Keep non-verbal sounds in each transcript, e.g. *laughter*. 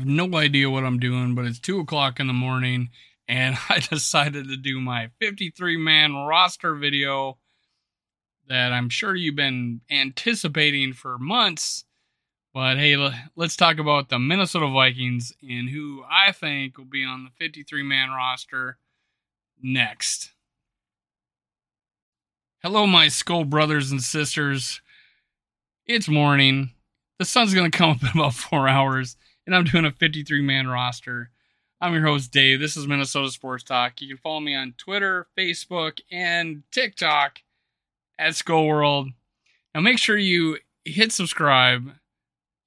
have no idea what I'm doing, but it's two o'clock in the morning, and *laughs* I decided to do my 53 man roster video that I'm sure you've been anticipating for months. But hey, let's talk about the Minnesota Vikings and who I think will be on the 53 man roster next. Hello, my Skol brothers and sisters. It's morning. The sun's going to come up in about four *laughs* hours, and I'm doing a 53 man roster. I'm your host, Dave. This is Minnesota Sports Talk. You can follow me on Twitter, Facebook, and TikTok at Skol World. Now, make sure you hit subscribe,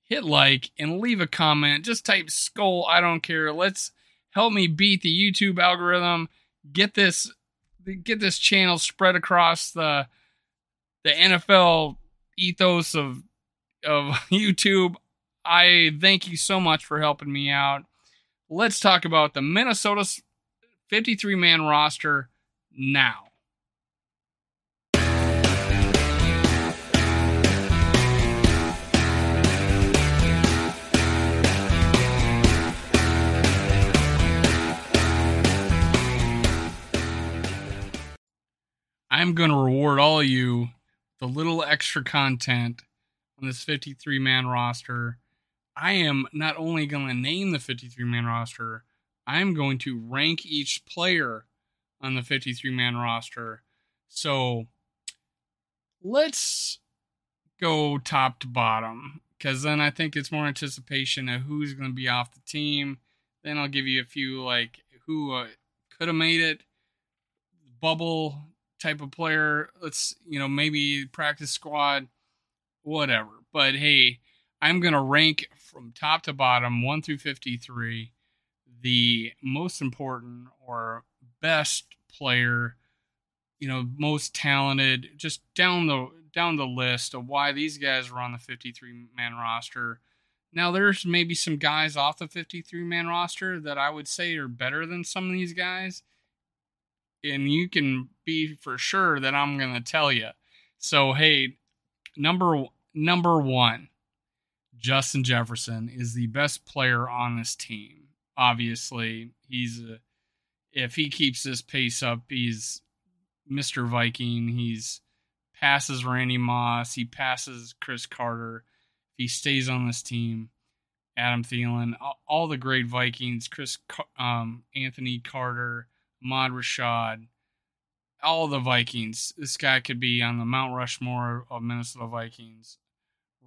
hit like, and leave a comment. Just type Skol. I don't care. Let's help me beat the YouTube algorithm. Get this get this channel spread across the the NFL ethos of of *laughs* YouTube. I thank you so much for helping me out. Let's talk about the Minnesota 53 man roster now. I'm going to reward all of you the little extra content on this 53 man roster. I am not only going to name the 53 man roster, I'm going to rank each player on the 53 man roster. So let's go top to bottom because then I think it's more anticipation of who's going to be off the team. Then I'll give you a few like who uh, could have made it, bubble type of player. Let's, you know, maybe practice squad, whatever. But hey, I'm going to rank from top to bottom, 1 through 53, the most important or best player, you know, most talented, just down the down the list of why these guys are on the 53 man roster. Now there's maybe some guys off the 53 man roster that I would say are better than some of these guys and you can be for sure that I'm going to tell you. So, hey, number number 1, Justin Jefferson is the best player on this team. Obviously, he's a, if he keeps this pace up, he's Mr. Viking. He's passes Randy Moss, he passes Cris Carter. He stays on this team, Adam Thielen, all, the great Vikings, Chris um, Anthony Carter, Ahmad Rashad, all the Vikings. This guy could be on the Mount Rushmore of Minnesota Vikings,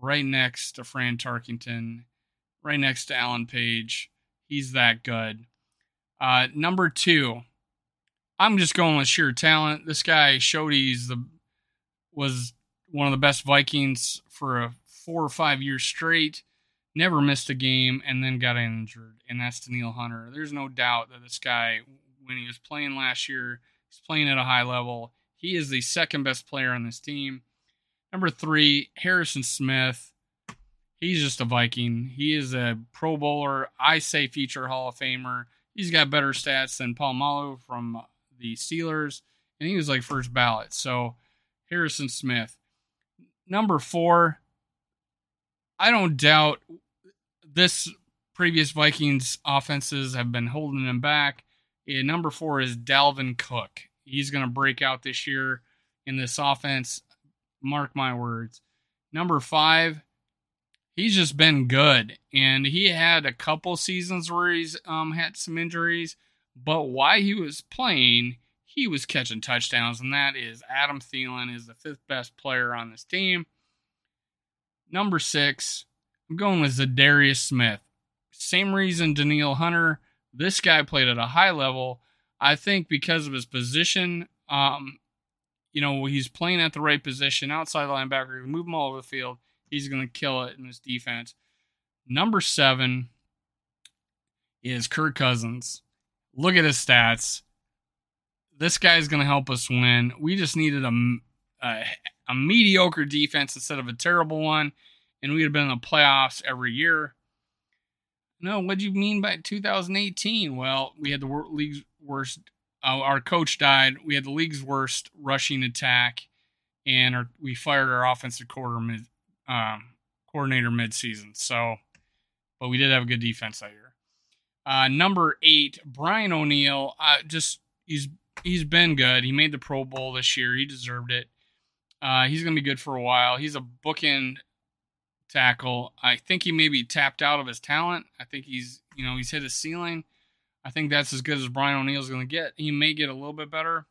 right next to Fran Tarkenton, right next to Alan Page. He's that good. Uh, number two, I'm just going with sheer talent. This guy showed he's the was one of the best Vikings for a four or five years straight. Never missed a game and then got injured, and that's Danielle Hunter. There's no doubt that this guy when he was playing last year. He's playing at a high level. He is the second best player on this team. Number three, Harrison Smith. He's just a Viking. He is a Pro Bowler. I say future Hall of Famer. He's got better stats than Polamalu from the Steelers, and he was like first ballot. So Harrison Smith. Number four, I don't doubt this previous Vikings offenses have been holding him back. And number four is Dalvin Cook. He's going to break out this year in this offense. Mark my words. Number five, he's just been good. And he had a couple seasons where he's um, had some injuries. But while he was playing, he was catching touchdowns. And that is Adam Thielen is the fifth best player on this team. Number six, I'm going with Za'Darius Smith. Same reason Danielle Hunter this guy played at a high level. I think because of his position, um, you know, he's playing at the right position, outside linebacker, move him all over the field. He's going to kill it in this defense. Number seven is Kirk Cousins. Look at his stats. This guy's going to help us win. We just needed a, a, a mediocre defense instead of a terrible one, and we'd have been in the playoffs every year. No, what do you mean by 2018? Well, we had the league's worst. Uh, our coach died. We had the league's worst rushing attack, and our, we fired our offensive quarter mid, um, coordinator midseason. So but we did have a good defense that year. Uh, number eight, Brian O'Neill. Uh, just he's he's been good. He made the Pro Bowl this year. He deserved it. Uh, he's gonna be good for a while. He's a bookend tackle. I think he may be tapped out of his talent. I think he's you know he's hit his ceiling. I think that's as good as Brian O'Neill's going to get. He may get a little bit better.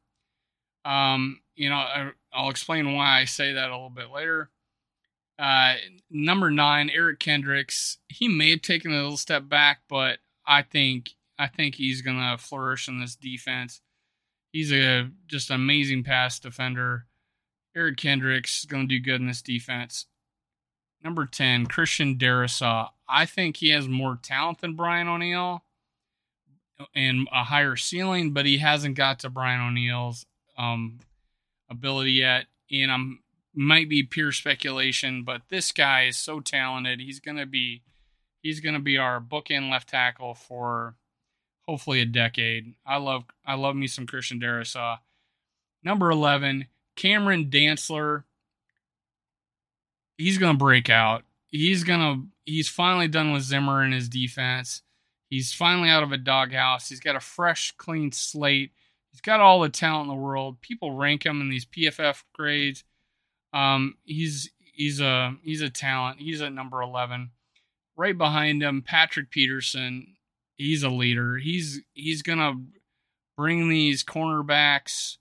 Um, you know, I, will explain why I say that a little bit later. Uh, number nine, Eric Kendricks. He may have taken a little step back, but I think I think he's going to flourish in this defense. He's a just amazing pass defender. Eric Kendricks is going to do good in this defense. Number 10, Christian Darrisaw. I think he has more talent than Brian O'Neill and a higher ceiling, but he hasn't got to Brian O'Neill's um, ability yet. And I'm might be pure speculation, but this guy is so talented. He's gonna be he's gonna be our bookend left tackle for hopefully a decade. I love I love me some Christian Darrisaw. Number eleven, Cameron Dantzler he's gonna break out. He's gonna he's finally done with Zimmer and his defense. He's finally out of a doghouse. He's got a fresh, clean slate. He's got all the talent in the world. People rank him in these PFF grades. Um, he's he's a he's a talent. He's at number eleven. Right behind him, Patrick Peterson. He's a leader. He's he's gonna bring these cornerbacks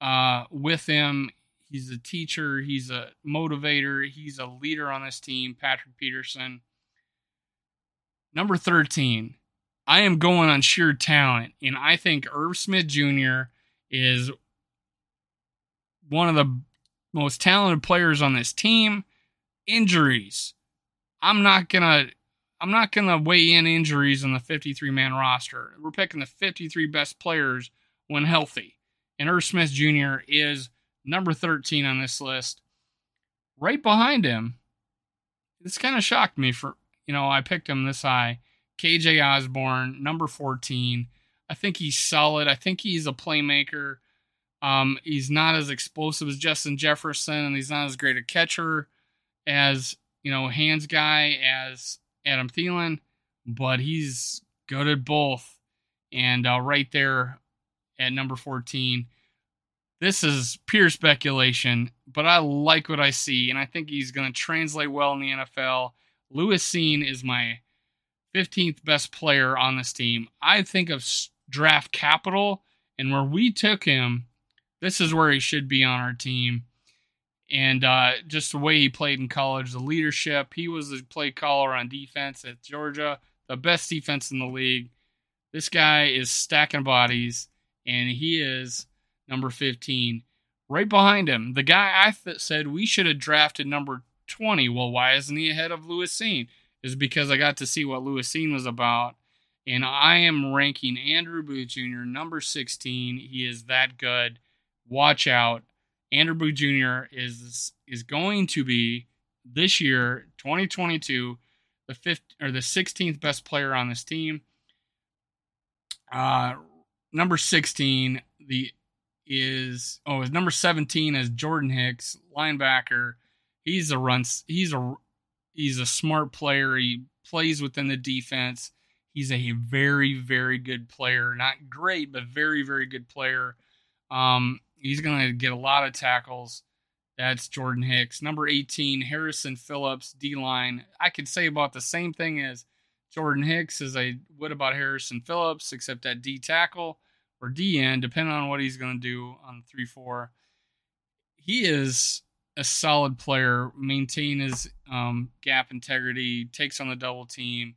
uh, with him He's a teacher. He's a motivator. He's a leader on this team, Patrick Peterson. Number 13, I am going on sheer talent, and I think Irv Smith Jr. is one of the most talented players on this team. Injuries. I'm not gonna I'm not gonna weigh in injuries on the 53 man roster. We're picking the 53 best players when healthy. And Irv Smith Jr. is number 13 on this list. Right behind him, this kind of shocked me for, you know, I picked him this high. KJ Osborn, number 14. I think he's solid. I think he's a playmaker. Um, he's not as explosive as Justin Jefferson, and he's not as great a catcher as, you know, hands guy as Adam Thielen, but he's good at both. And uh, right there at number 14, this is pure speculation, but I like what I see, and I think he's going to translate well in the NFL. Lewis Cine is my 15th best player on this team. I think of draft capital, and where we took him, this is where he should be on our team. And uh, just the way he played in college, the leadership, he was the play caller on defense at Georgia, the best defense in the league. This guy is stacking bodies, and he is number 15. Right behind him, the guy I th- said we should have drafted number 20. Well, why isn't he ahead of Lewis Cine? Is because I got to see what Lewis Cine was about. And I am ranking Andrew Booth Jr. number 16. He is that good. Watch out. Andrew Booth Jr. is is going to be this year, 2022, the fifth or the 16th best player on this team. Uh, number 16, the is oh his number 17 is Jordan Hicks, linebacker. He's a run he's a he's a smart player. He plays within the defense. He's a very very good player. Not great, but very very good player. Um he's going to get a lot of tackles. That's Jordan Hicks. Number 18, Harrison Phillips, D line. I could say about the same thing as Jordan Hicks as I would about Harrison Phillips, except at D tackle or D end, depending on what he's going to do on 3 4. He is a solid player, maintain his um, gap integrity, takes on the double team,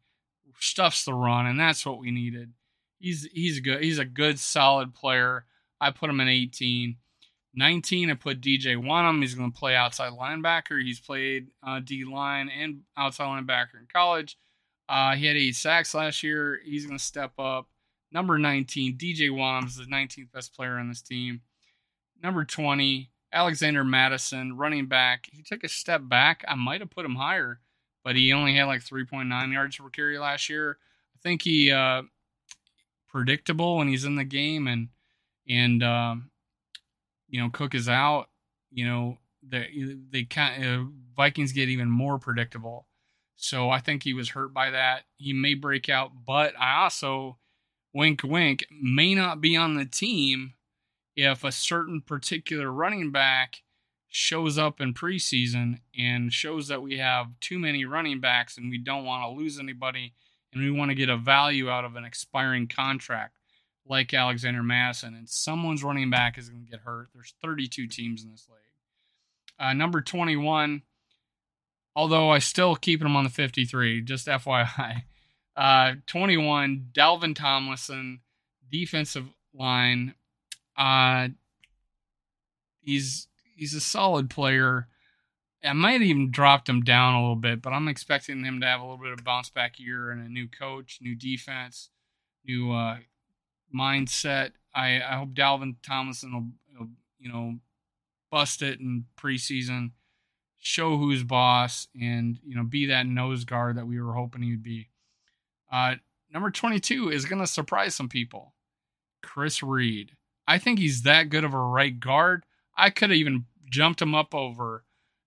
stuffs the run, and that's what we needed. He's he's good. He's a good, solid player. I put him in 18. 19, I put DJ Wonnum. He's going to play outside linebacker. He's played uh, D line and outside linebacker in college. Uh, he had eight sacks last year. He's going to step up. Number 19, DJ Wonnum, the 19th best player on this team. Number 20, Alexander Mattison, running back. He took a step back. I might have put him higher, but he only had like 3.9 yards per carry last year. I think he uh, predictable when he's in the game and and um, you know Cook is out. You know they they kind of, Vikings get even more predictable. So I think he was hurt by that. He may break out, but I also, wink, wink, may not be on the team if a certain particular running back shows up in preseason and shows that we have too many running backs and we don't want to lose anybody and we want to get a value out of an expiring contract like Alexander Mattison and someone's running back is going to get hurt. There's 32 teams in this league. Uh, number 21, although I still keep him on the 53, just FYI. Uh, 21, Dalvin Tomlinson, defensive line. Uh, he's he's a solid player. I might even dropped him down a little bit, but I'm expecting him to have a little bit of bounce back year and a new coach, new defense, new uh, mindset. I, I hope Dalvin Tomlinson will, will, you know, bust it in preseason, show who's boss, and you know, be that nose guard that we were hoping he'd be. Uh, number 22 is going to surprise some people. Chris Reed. I think he's that good of a right guard. I could have even jumped him up over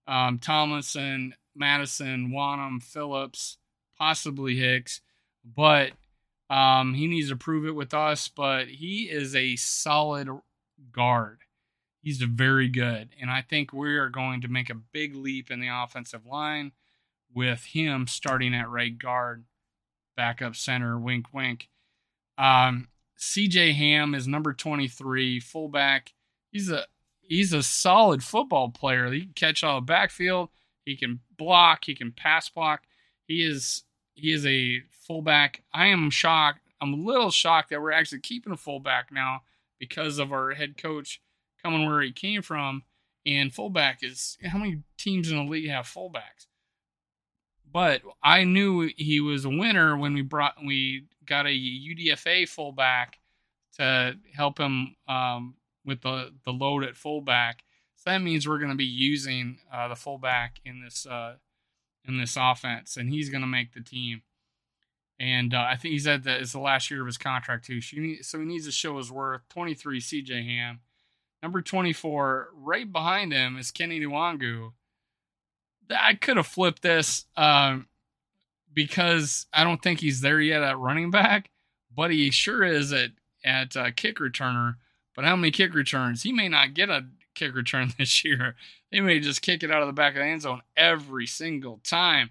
um, Tomlinson, Mattison, Wonnum, Phillips, possibly Hicks, but um, he needs to prove it with us. But he is a solid guard. He's very good, and I think we are going to make a big leap in the offensive line with him starting at right guard, backup center. Wink, wink. Um, C.J. Ham is number twenty-three, fullback. He's a he's a solid football player. He can catch all the backfield. He can block. He can pass block. He is he is a fullback. I am shocked. I'm a little shocked that we're actually keeping a fullback now because of our head coach coming where he came from. And fullback is how many teams in the league have fullbacks? But I knew he was a winner when we brought we got a UDFA fullback to help him um, with the the load at fullback. So that means we're going to be using uh, the fullback in this uh, in this offense, and he's going to make the team. And uh, I think he said that it's the last year of his contract too. So, he needs to show his worth. Twenty three, C.J. Ham. Number twenty four, right behind him is Kenny Nwangwu. I could have flipped this um, because I don't think he's there yet at running back, but he sure is at at uh, kick returner. But how many kick returns? He may not get a kick return *laughs* this year. They may just kick it out of the back of the end zone every single time.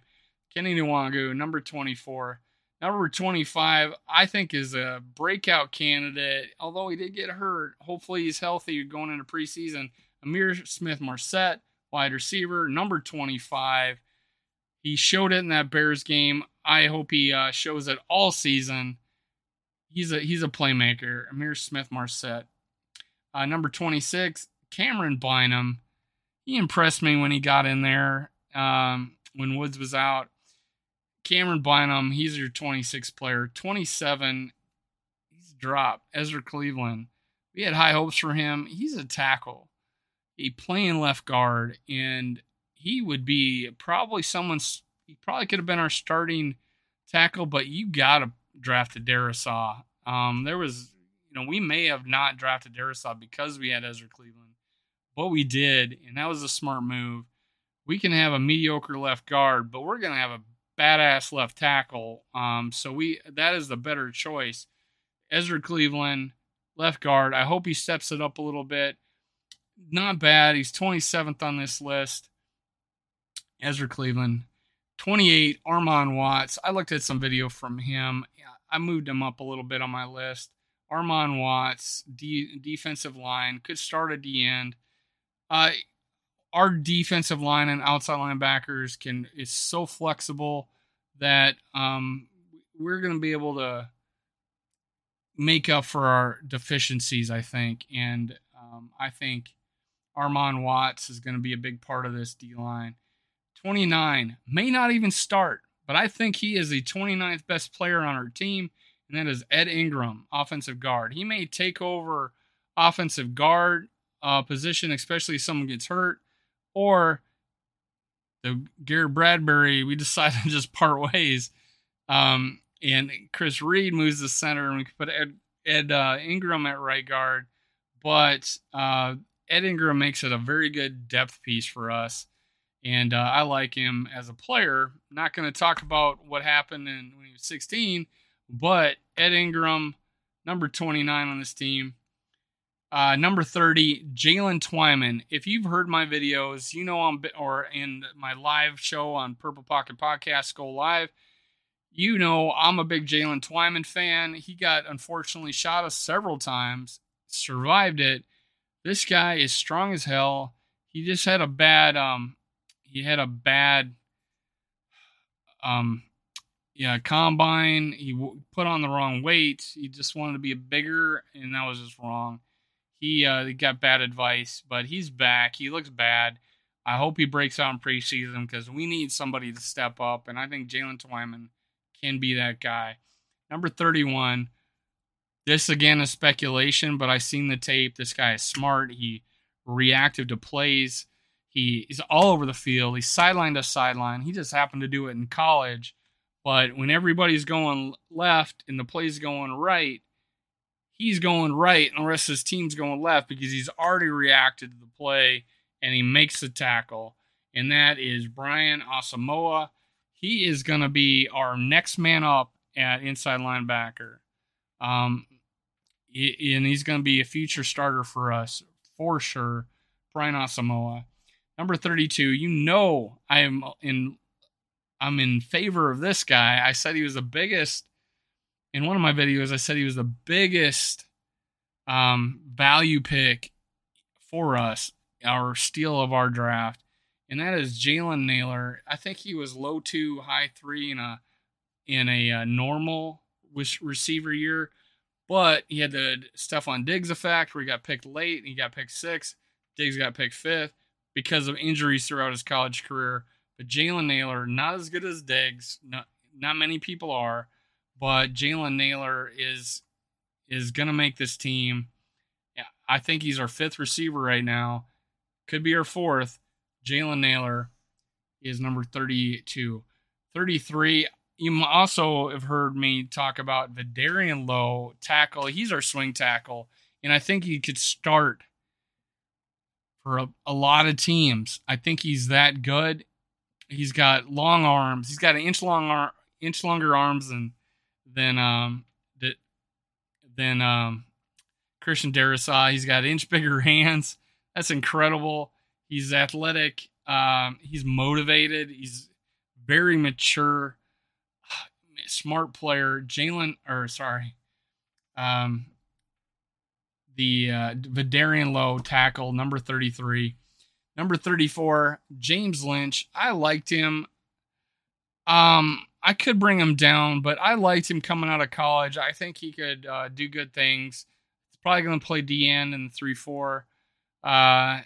Kenny Nwangwu, number 24. Number 25, I think, is a breakout candidate. Although he did get hurt, hopefully he's healthy going into preseason. Ihmir Smith-Marsette, wide receiver, number 25. He showed it in that Bears game. I hope he uh, shows it all season. He's a he's a playmaker. Ihmir Smith-Marsette. Uh, number 26, Camryn Bynum. He impressed me when he got in there um, when Woods was out. Camryn Bynum, he's your 26 player. 27, he's dropped. Ezra Cleveland. We had high hopes for him. He's a tackle, a playing left guard, and he would be probably someone's. He probably could have been our starting tackle, but you got to draft a Darrisaw. Um, there was you know, we may have not drafted Darrisaw because we had Ezra Cleveland, but we did, and that was a smart move. We can have a mediocre left guard, but we're going to have a badass left tackle. Um, so we that is the better choice. Ezra Cleveland, left guard. I hope he steps it up a little bit. Not bad. He's 27th on this list. Ezra Cleveland. 28, Armon Watts. I looked at some video from him. I moved him up a little bit on my list. Armon Watts, D, defensive line, could start at the end. Uh, our defensive line and outside linebackers can is so flexible that um, we're going to be able to make up for our deficiencies. I think, and um, I think Armon Watts is going to be a big part of this D line. 29 may not even start, but I think he is the 29th best player on our team and that is Ed Ingram, offensive guard. He may take over offensive guard uh, position, especially if someone gets hurt, or the Garrett Bradbury, we *laughs* decided to just part ways. Um, and Chris Reed moves to center, and we could put Ed, Ed uh, Ingram at right guard. But uh, Ed Ingram makes it a very good depth piece for us. and uh, I like him as a player. Not going to talk about what happened in, when he was 16, but Ed Ingram, number 29 on this team. Uh, number 30, Jaylen Twyman. If you've heard my videos, you know I'm, or in my live show on Purple Pocket Podcast, Go Live, you know I'm a big Jaylen Twyman fan. He got unfortunately shot us several times, survived it. This guy is strong as hell. He just had a bad, um, he had a bad, um, yeah, combine. He w- put on the wrong weight. He just wanted to be bigger, and that was just wrong. He uh, got bad advice, but he's back. He looks bad. I hope he breaks out in preseason because we need somebody to step up, and I think Jaylen Twyman can be that guy. Number 31. This again is speculation, but I seen the tape. This guy is smart. He reactive to plays. He is all over the field. He's sideline to sideline. He just happened to do it in college. But when everybody's going left and the play's going right, he's going right and the rest of his team's going left because he's already reacted to the play and he makes the tackle. And that is Brian Asamoah. He is going to be our next man up at inside linebacker. Um, and he's going to be a future starter for us for sure. Brian Asamoah. Number 32, you know I am in I'm in favor of this guy. I said he was the biggest in one of my videos, I said he was the biggest um, value pick for us, our steal of our draft, and that is Jalen Nailor. I think he was low two, high three in a in a, a uh, normal receiver year, but he had the Stefon Diggs effect where he got picked late and he got picked six. Diggs got picked fifth because of injuries throughout his college career. But Jalen Nailor, not as good as Diggs, not, not many people are but Jalen Nailor is is gonna make this team. I think he's our fifth receiver right now. Could be our fourth. Jalen Nailor is number 32. 33. You also have heard me talk about Vederian Lowe tackle. He's our swing tackle, and I think he could start for a, a lot of teams. I think he's that good. He's got long arms. He's got an inch long arm, inch longer arms than than um than um Christian Darrisaw. He's got inch bigger *laughs* hands. That's incredible. He's athletic. Um, he's motivated. He's very mature, smart player. Jalen, or sorry, um, the uh, Vederian Lowe tackle, number 33. Number 34, James Lynch. I liked him. Um, I could bring him down, but I liked him coming out of college. I think he could uh, do good things. He's probably going to play DN in the 3 4. Uh,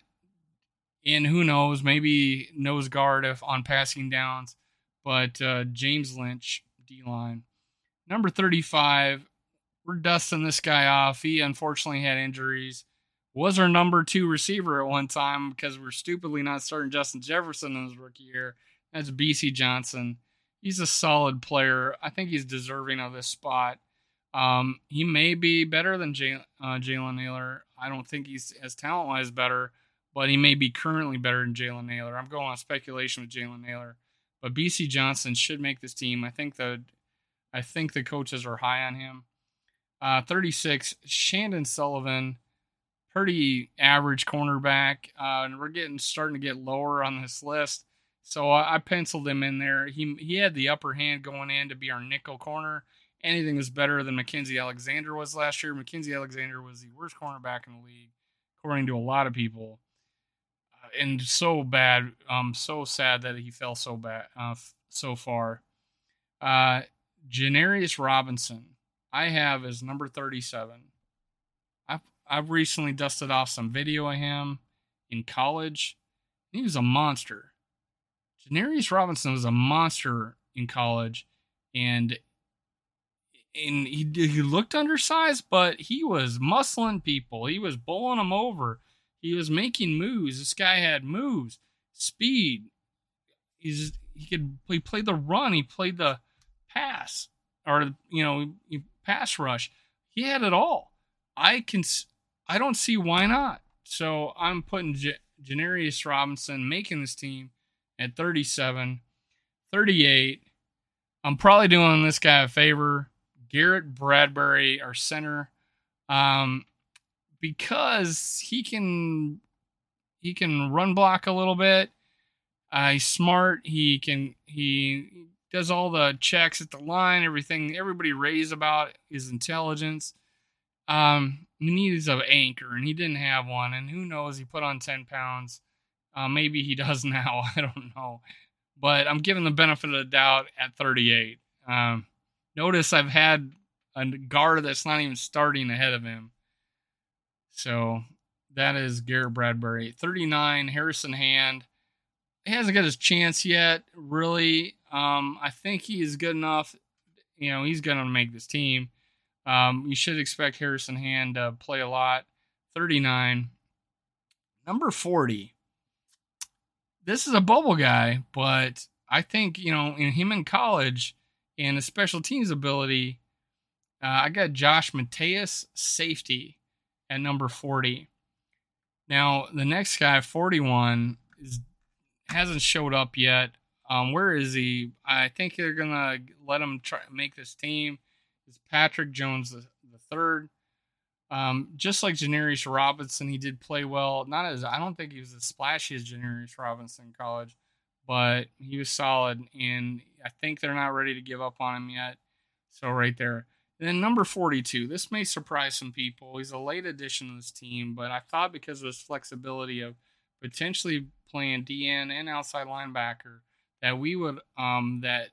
and who knows, maybe nose guard if on passing downs. But uh, James Lynch, D line. Number 35, we're dusting this guy off. He unfortunately had injuries. Was our number two receiver at one time because we're stupidly not starting Justin Jefferson in his rookie year. That's Bisi Johnson he's a solid player. I think he's deserving of this spot. Um, he may be better than Jalen uh, Nailor. I don't think he's as talent wise better, but he may be currently better than Jalen Nailor. I'm going on speculation with Jalen Nailor, but Bisi Johnson should make this team. I think the I think the coaches are high on him. Uh, 36, Chandon Sullivan, pretty average cornerback. Uh, and we're getting starting to get lower on this list. So I, I penciled him in there. He he had the upper hand going in to be our nickel corner. Anything was better than Mackensie Alexander was last year. Mackensie Alexander was the worst cornerback in the league, according to a lot of people. And so bad, um, so sad that he fell so bad, uh, so far. Uh, Janarius Robinson, I have as number thirty-seven. I've I've recently dusted off some video of him in college. He was a monster. Janarius Robinson was a monster in college, and and he he looked undersized, but he was muscling people. He was bowling them over. He was making moves. This guy had moves, speed. He's he could he played the run. He played the pass, or you know, pass rush. He had it all. I can I don't see why not. So I'm putting J- Janarius Robinson making this team at 37. 38. I'm probably doing this guy a favor. Garrett Bradbury, our center, um, because he can he can run block a little bit. Uh, he's smart. He can he does all the checks at the line. Everything everybody raves about his intelligence. Um, he needs an anchor, and he didn't have one. And who knows? He put on ten pounds. Uh, maybe he *laughs* does now. I don't know. But I'm giving the benefit of the doubt at 38. Um, notice I've had a guard that's not even starting ahead of him. So that is Garrett Bradbury. 39, Harrison Hand. He hasn't got his chance yet, really. Um, I think he is good enough. You know, he's going to make this team. Um, you should expect Harrison Hand to play a lot. 39. Number 40 this is a bubble guy, but I think you know in him in college and the special teams ability, uh, I got Josh Metellus safety at number forty. Now the next guy, forty one, is hasn't showed up yet. Um, where is he? I think they're gonna let him try make this team. Is Patrick Jones the, the third? Um, just like Janarius Robinson, he did play well. Not as I don't think he was as splashy as Janarius Robinson in college, but he was solid. And I think they're not ready to give up on him yet. So right there. And then number 42. This may surprise some people. He's a late addition to this team, but I thought because of his flexibility of potentially playing DN and outside linebacker that we would um that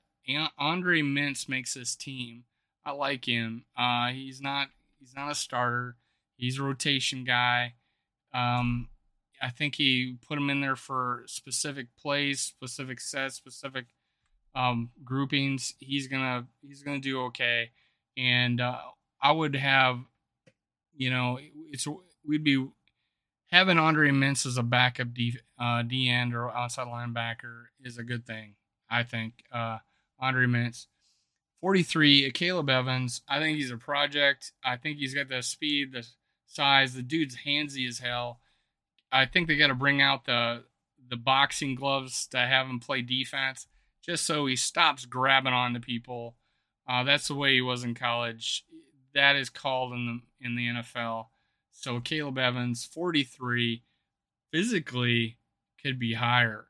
Andre Mintze makes this team. I like him. Uh, he's not He's not a starter. He's a rotation guy. Um, I think he put him in there for specific plays, specific sets, specific um, groupings. He's gonna he's gonna do okay, and uh, I would have, you know, it's we'd be having Andre Mintze as a backup D uh, D end or outside linebacker is a good thing. I think uh, Andre Mintze. 43, Caleb Evans. I think he's a project. I think he's got the speed, the size. The dude's handsy as hell. I think they got to bring out the the boxing gloves to have him play defense, just so he stops grabbing onto people. Uh, that's the way he was in college. That is called in the in the NFL. So Caleb Evans, 43, physically could be higher,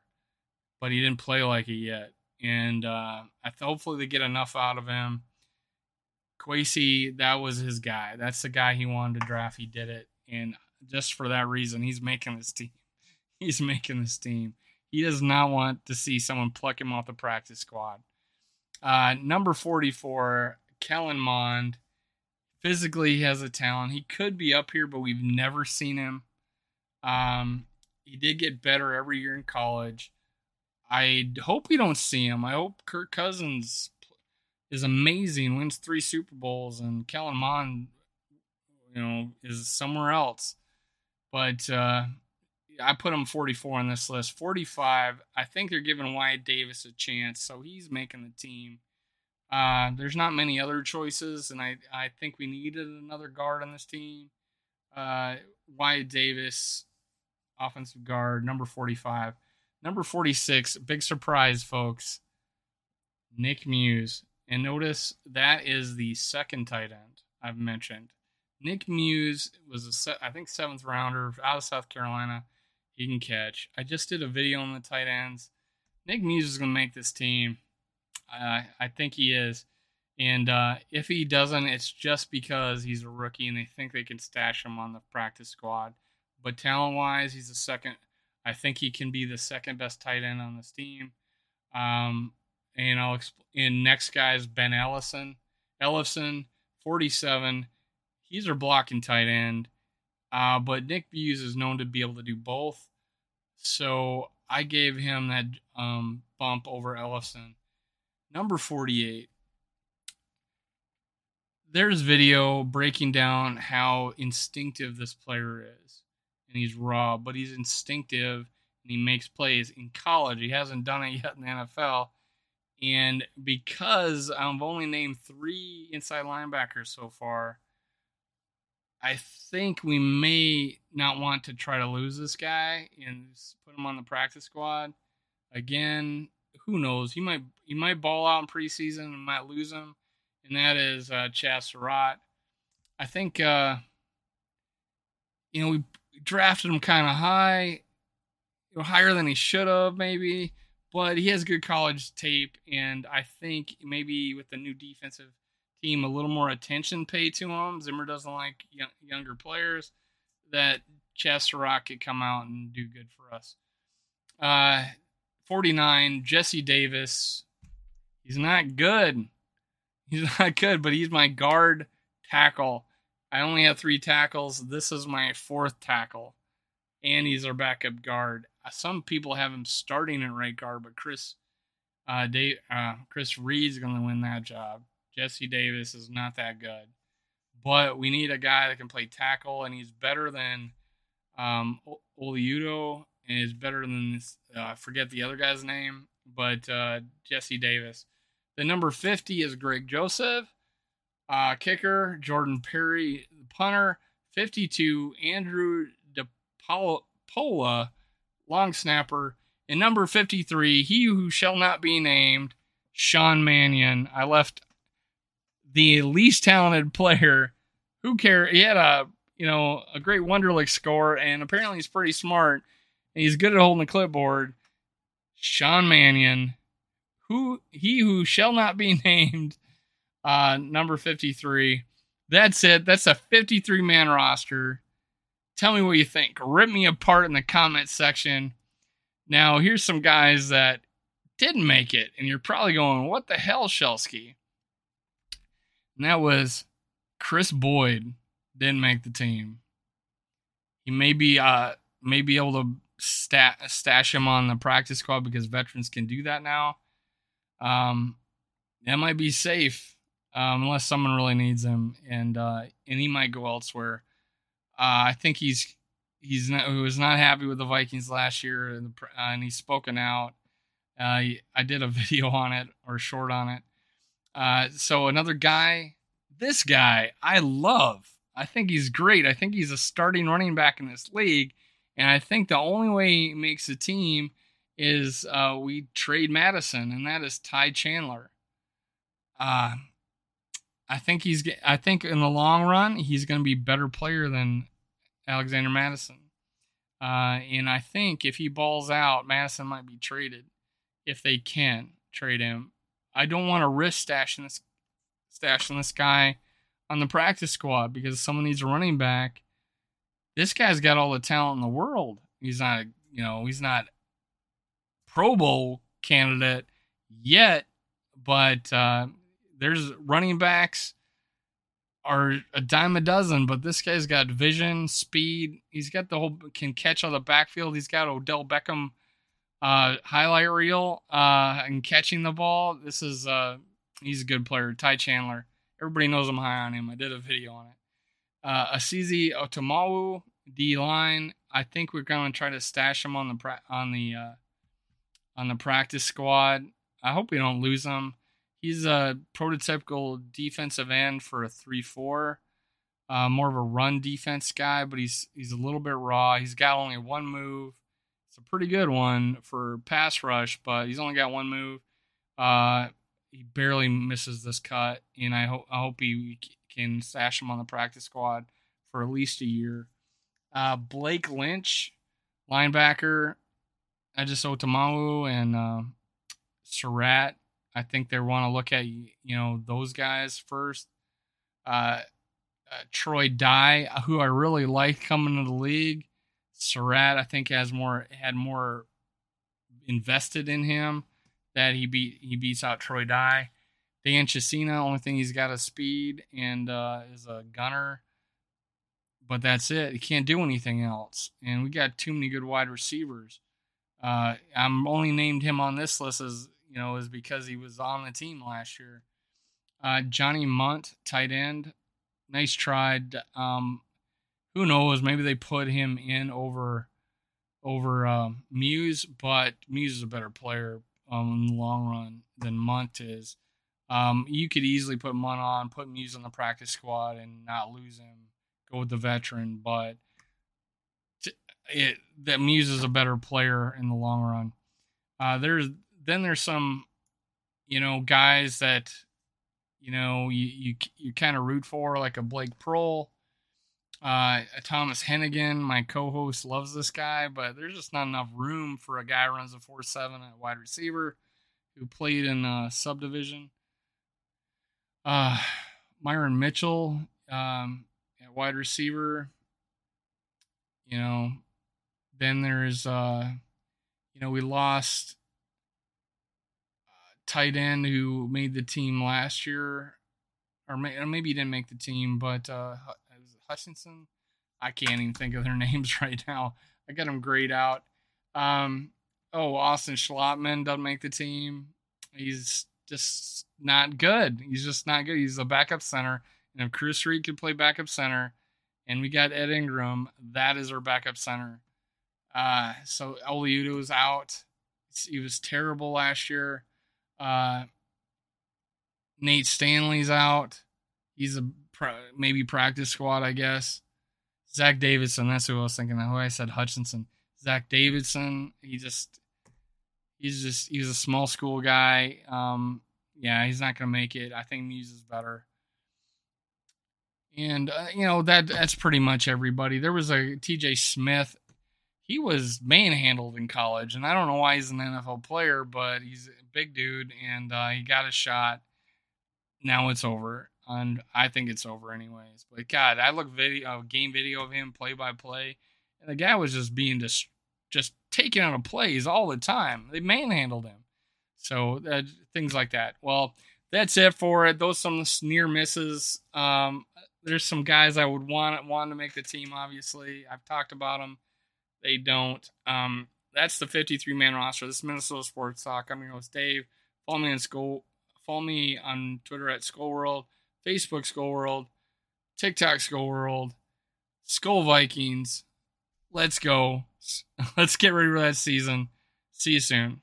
but he didn't play like it yet and uh, I hopefully they get enough out of him. Kwesi, that was his guy. That's the guy he wanted to draft. He did it, and just for that reason, he's making this team. *laughs* He's making this team. He does not want to see someone pluck him off the practice squad. Uh, number 44, Kellen Mond. Physically, he has a talent. He could be up here, but we've never seen him. Um, he did get better every year in college. I hope we don't see him. I hope Kirk Cousins is amazing, wins three Super Bowls, and Kellen Mond, you know, is somewhere else. But uh, I put him 44 on this list. 45, I think they're giving Wyatt Davis a chance, so he's making the team. Uh, there's not many other choices, and I, I think we needed another guard on this team. Uh, Wyatt Davis, offensive guard, number 45. Number 46, big surprise, folks. Nick Muse. And notice that is the second tight end I've mentioned. Nick Muse was a, I think, seventh rounder out of South Carolina. He can catch. I just did a video on the tight ends. Nick Muse is going to make this team. Uh, I think he is. And uh, if he doesn't, it's just because he's a rookie and they think they can stash him on the practice squad. But talent wise, he's the second I think he can be the second best tight end on this team. Um, and I'll exp- next guy is Ben Ellison. Ellison, 47. He's our blocking tight end. Uh, but Nick Muse is known to be able to do both. So I gave him that um, bump over Ellison. Number 48. There's video breaking down how instinctive this player is and he's raw, but he's instinctive and he makes plays. In college, he hasn't done it *laughs* yet in the NFL. And because I've only named three inside linebackers so far, I think we may not want to try to lose this guy and put him on the practice squad. again. Who knows? He might he might ball out in preseason and might lose him, and that is uh, Chaz Surratt. I think uh, you know we drafted him kind of high, you know, higher than he should have maybe, but he has good college tape, and I think maybe with the new defensive team, a little more attention paid to him. Zimmer doesn't like young, younger players. That Surratt could come out and do good for us. Uh, 49, Jesse Davis. He's not good. He's *laughs* not good, but he's my guard tackle. I only have three tackles. This is my fourth tackle. And he's our backup guard. Uh, some people have him starting at right guard, but Chris uh, Dave, uh, Chris Reed's going to win that job. Jesse Davis is not that good. But we need a guy that can play tackle, and he's better than um, Oli Udoh, and is better than. Uh, I forget the other guy's name, but uh, Jesse Davis. The number 50 is Greg Joseph. Uh, kicker, Jordan Berry. Punter, 52, Andrew DePaola. Long snapper. And number 53, he who shall not be named, Sean Mannion. I left the least talented *laughs* player. Who cares? He had a you know a great Wonderlic score, and apparently he's pretty smart. And he's good at holding the clipboard. Sean Mannion, who he who shall not be *laughs* named, uh, number fifty three. That's it. That's a fifty three man roster. Tell me what you think. Rip me apart in the comment section. Now, here's some guys that didn't make it, and you're probably going, "What the hell, Shelsky?" And that was Kris Boyd didn't make the team. He may be uh may be able to stat, stash him on the practice squad because veterans can do that now. Um, that might be safe um, unless someone really needs him, and uh, and he might go elsewhere. Uh, I think he's he's not, he was not happy with the Vikings last year, and, uh, and he's spoken out. Uh, I did a *laughs* video on it or short on it. Uh, so another guy, this guy I love. I think he's great. I think he's a starting running back in this league, and I think the only way he makes a team is uh, we trade Mattison, and that is Ty Chandler. Uh, I think he's. I think in the long run, he's going to be a better player than Alexander Mattison. Uh, and I think if he balls out, Mattison might be traded if they can trade him. I don't want to risk stashing this stashing this guy on the practice squad because someone needs a running back. This guy's got all the talent in the world. He's not, you know, he's not Pro Bowl candidate yet, but uh, there's running backs are a dime a dozen. But this guy's got vision, speed. He's got the whole can catch on the backfield. He's got Odell Beckham uh, highlight reel uh, and catching the ball. This is uh, he's a good player. Ty Chandler. Everybody knows I'm high on him. I did a video on it. Uh, Esezi Otomewo D line. I think we're going to try to stash him on the pra- on the uh, on the practice squad. I hope we don't lose him. He's a prototypical defensive end for a three-four. Uh, more of a run defense guy, but he's he's a little bit raw. He's got only one move a pretty good one for pass rush, but he's only got one move. Uh, he barely misses this cut, and I hope I hope he can stash him on the practice squad for at least a year. Uh, Blake Lynch, linebacker, I just Otomewo and uh, Surratt. I think they want to look at you know those guys first. Uh, uh, Troy Dye, who I really like coming to the league. Surratt, I think, has more had more invested in him that he beat he beats out Troy Dye. Dan Chisena, only thing he's got is speed and uh, is a gunner, but that's it. He can't do anything else. And we got too many good wide receivers. Uh, I'm only named him on this list as you know is because he was on the team last year. Uh, Johnny Mundt, tight end, nice try. Um, who knows? Maybe they put him in over over um, Muse, but Muse is a better player um, in the long run than Mundt is. Um, you could easily put Mundt on, put Muse on the practice squad, and not lose him. Go with the veteran, but it, that Muse is a better player in the long run. Uh, there's then there's some, you know, guys that, you know, you you you kind of root for, like a Blake Proehl, uh, Thomas Hennigan. My co-host loves this guy, but there's just not enough room for a guy who runs a four seven at wide receiver, who played in uh, subdivision. Uh, Myron Mitchell um, at wide receiver. You know, then there's uh, you know, we lost uh, tight end who made the team last year, or may, maybe he didn't make the team, but uh, Hutchinson. I can't even think of their *laughs* names right now. I got them grayed out. Um, oh, Austin Schlottman doesn't make the team. He's just not good. He's just not good. He's a backup center. And if Chris Reed could play backup center, and we got Ed Ingram, that is our backup center. Uh, so Oli Udoh was out. He was terrible last year. Uh, Nate Stanley's out. He's a maybe practice squad, I guess. Zach Davidson, that's who I was thinking. Who I said Hutchinson. Zach Davidson, he just he's just he's a small school guy. Um, yeah, he's not gonna make it. I think Muse is better. And uh, you know that that's pretty much everybody. There was a T.J. Smith he was manhandled in college, and I don't know why he's an NFL player, but he's a big dude, and uh, he got a shot. Now it's over, and I think it's over anyways. But God, I look video, game video of him play by play, and the guy was just being just just taking out of plays all the time. They manhandled him, so uh, things like that. Well, that's it for it. Those some near misses. Um, there's some guys I would want want to make the team. Obviously, I've talked about them. They don't. Um, that's the 53 man roster. This is Minnesota Sports Talk. I'm your host Dave. Follow me on Skol. Follow me on Twitter at Skol World, Facebook Skol World, TikTok Skol World, Skol Vikings. Let's go. *laughs* Let's get ready for that season. See you soon.